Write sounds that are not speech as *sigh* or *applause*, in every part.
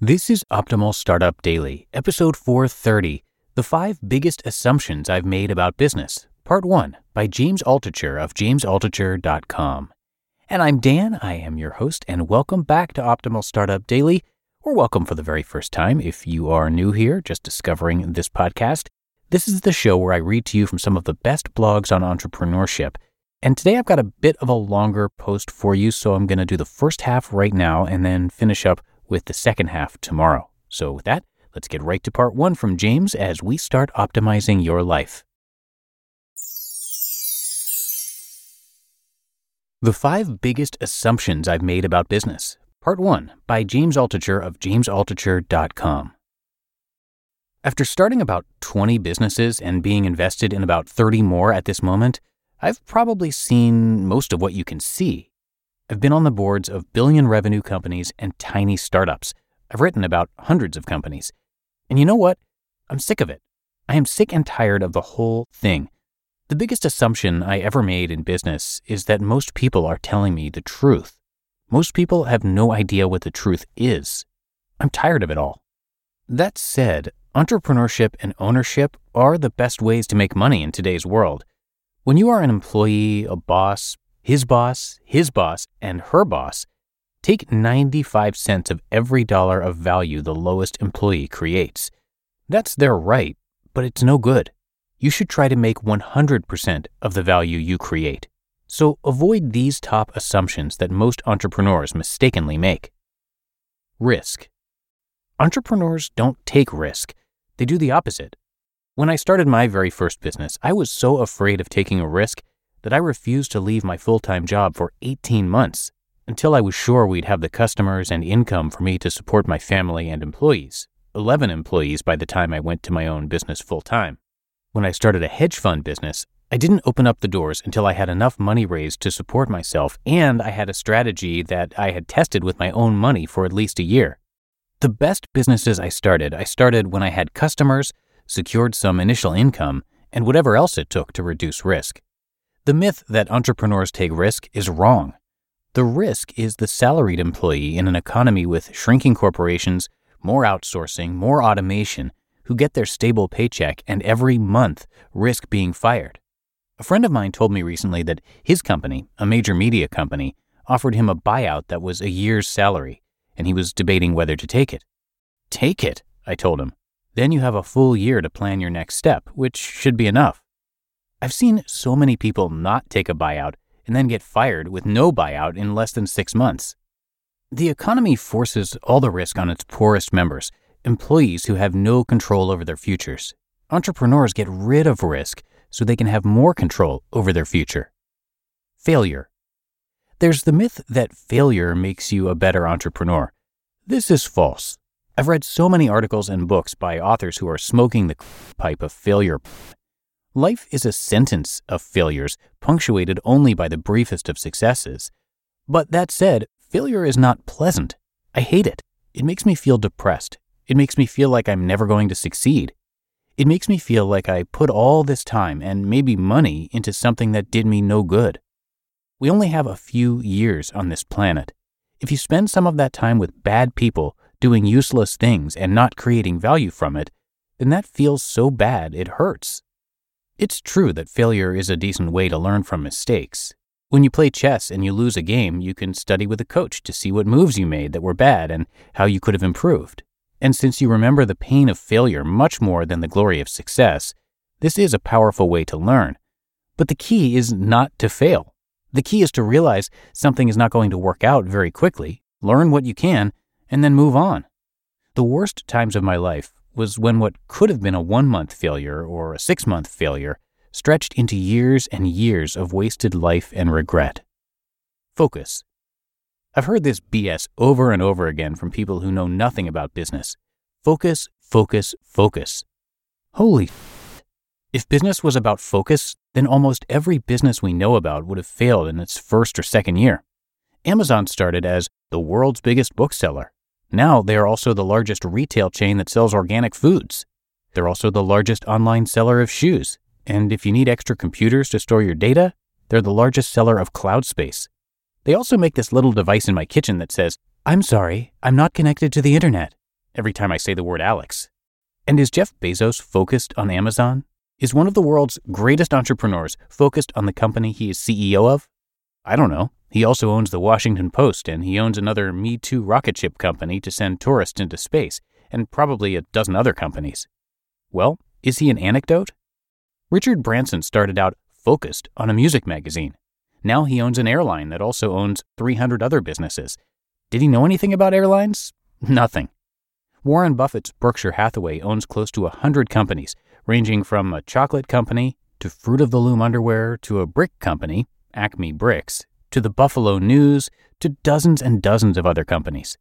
This is Optimal Startup Daily, episode 430 The Five Biggest Assumptions I've Made About Business, Part 1 by James Altucher of jamesaltucher.com. And I'm Dan, I am your host, and welcome back to Optimal Startup Daily, or welcome for the very first time if you are new here, just discovering this podcast. This is the show where I read to you from some of the best blogs on entrepreneurship. And today I've got a bit of a longer post for you, so I'm going to do the first half right now and then finish up with the second half tomorrow. So, with that, let's get right to part one from James as we start optimizing your life. The Five Biggest Assumptions I've Made About Business, Part 1 by James Altucher of jamesaltucher.com. After starting about 20 businesses and being invested in about 30 more at this moment, I've probably seen most of what you can see I've been on the boards of billion revenue companies and tiny startups. I've written about hundreds of companies. And you know what? I'm sick of it. I am sick and tired of the whole thing. The biggest assumption I ever made in business is that most people are telling me the truth. Most people have no idea what the truth is. I'm tired of it all. That said, entrepreneurship and ownership are the best ways to make money in today's world. When you are an employee, a boss, his boss, his boss, and her boss take 95 cents of every dollar of value the lowest employee creates. That's their right, but it's no good. You should try to make 100% of the value you create. So avoid these top assumptions that most entrepreneurs mistakenly make. Risk. Entrepreneurs don't take risk, they do the opposite. When I started my very first business, I was so afraid of taking a risk that I refused to leave my full time job for 18 months until I was sure we'd have the customers and income for me to support my family and employees. 11 employees by the time I went to my own business full time. When I started a hedge fund business, I didn't open up the doors until I had enough money raised to support myself and I had a strategy that I had tested with my own money for at least a year. The best businesses I started, I started when I had customers, secured some initial income, and whatever else it took to reduce risk. The myth that entrepreneurs take risk is wrong. The risk is the salaried employee in an economy with shrinking corporations, more outsourcing, more automation, who get their stable paycheck and every month risk being fired. A friend of mine told me recently that his company, a major media company, offered him a buyout that was a year's salary, and he was debating whether to take it. Take it, I told him. Then you have a full year to plan your next step, which should be enough. I've seen so many people not take a buyout and then get fired with no buyout in less than six months. The economy forces all the risk on its poorest members, employees who have no control over their futures. Entrepreneurs get rid of risk so they can have more control over their future. Failure. There's the myth that failure makes you a better entrepreneur. This is false. I've read so many articles and books by authors who are smoking the pipe of failure Life is a sentence of failures, punctuated only by the briefest of successes. But that said, failure is not pleasant. I hate it. It makes me feel depressed. It makes me feel like I'm never going to succeed. It makes me feel like I put all this time and maybe money into something that did me no good. We only have a few years on this planet. If you spend some of that time with bad people doing useless things and not creating value from it, then that feels so bad it hurts. It's true that failure is a decent way to learn from mistakes. When you play chess and you lose a game, you can study with a coach to see what moves you made that were bad and how you could have improved. And since you remember the pain of failure much more than the glory of success, this is a powerful way to learn. But the key is not to fail. The key is to realize something is not going to work out very quickly, learn what you can, and then move on. The worst times of my life was when what could have been a one month failure or a six month failure stretched into years and years of wasted life and regret. Focus. I've heard this BS over and over again from people who know nothing about business. Focus, focus, focus. Holy If business was about focus, then almost every business we know about would have failed in its first or second year. Amazon started as the world's biggest bookseller. Now they are also the largest retail chain that sells organic foods. They're also the largest online seller of shoes. And if you need extra computers to store your data, they're the largest seller of cloud space. They also make this little device in my kitchen that says, I'm sorry, I'm not connected to the internet, every time I say the word Alex. And is Jeff Bezos focused on Amazon? Is one of the world's greatest entrepreneurs focused on the company he is CEO of? I don't know. He also owns the Washington Post and he owns another Me Too rocket ship company to send tourists into space, and probably a dozen other companies. Well, is he an anecdote? Richard Branson started out focused on a music magazine. Now he owns an airline that also owns 300 other businesses. Did he know anything about airlines? *laughs* Nothing. Warren Buffett's Berkshire Hathaway owns close to 100 companies, ranging from a chocolate company to Fruit of the Loom underwear to a brick company, Acme Bricks, to the Buffalo News, to dozens and dozens of other companies.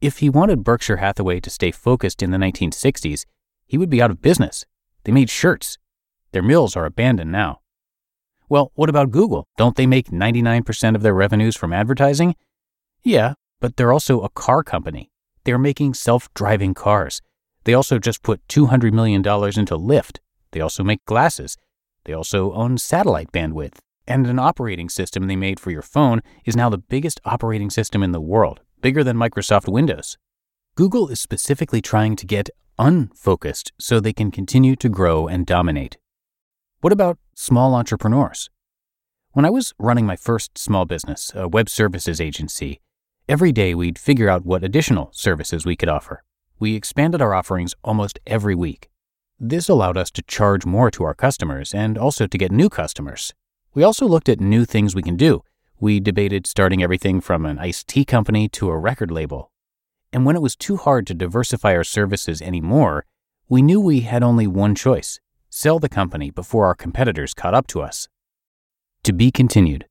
If he wanted Berkshire Hathaway to stay focused in the 1960s, he would be out of business. They made shirts. Their mills are abandoned now. Well, what about Google? Don't they make 99% of their revenues from advertising? Yeah, but they're also a car company. They're making self driving cars. They also just put $200 million into Lyft. They also make glasses. They also own satellite bandwidth. And an operating system they made for your phone is now the biggest operating system in the world, bigger than Microsoft Windows. Google is specifically trying to get unfocused so they can continue to grow and dominate. What about small entrepreneurs? When I was running my first small business, a web services agency, every day we'd figure out what additional services we could offer. We expanded our offerings almost every week. This allowed us to charge more to our customers and also to get new customers. We also looked at new things we can do. We debated starting everything from an iced tea company to a record label. And when it was too hard to diversify our services anymore, we knew we had only one choice sell the company before our competitors caught up to us. To be continued.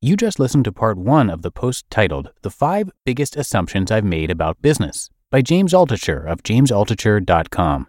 You just listened to part one of the post titled The Five Biggest Assumptions I've Made About Business by James Altucher of jamesaltucher.com.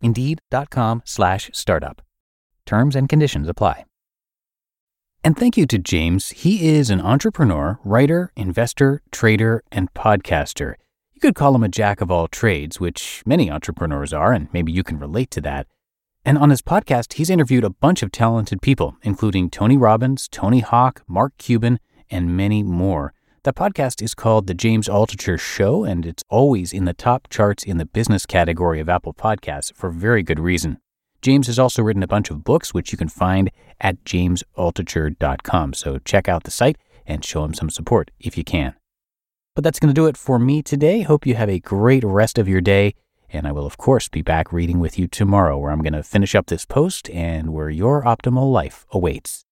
Indeed.com slash startup. Terms and conditions apply. And thank you to James. He is an entrepreneur, writer, investor, trader, and podcaster. You could call him a jack of all trades, which many entrepreneurs are, and maybe you can relate to that. And on his podcast, he's interviewed a bunch of talented people, including Tony Robbins, Tony Hawk, Mark Cuban, and many more. The podcast is called The James Altucher Show, and it's always in the top charts in the business category of Apple Podcasts for very good reason. James has also written a bunch of books, which you can find at jamesaltucher.com. So check out the site and show him some support if you can. But that's going to do it for me today. Hope you have a great rest of your day. And I will, of course, be back reading with you tomorrow, where I'm going to finish up this post and where your optimal life awaits.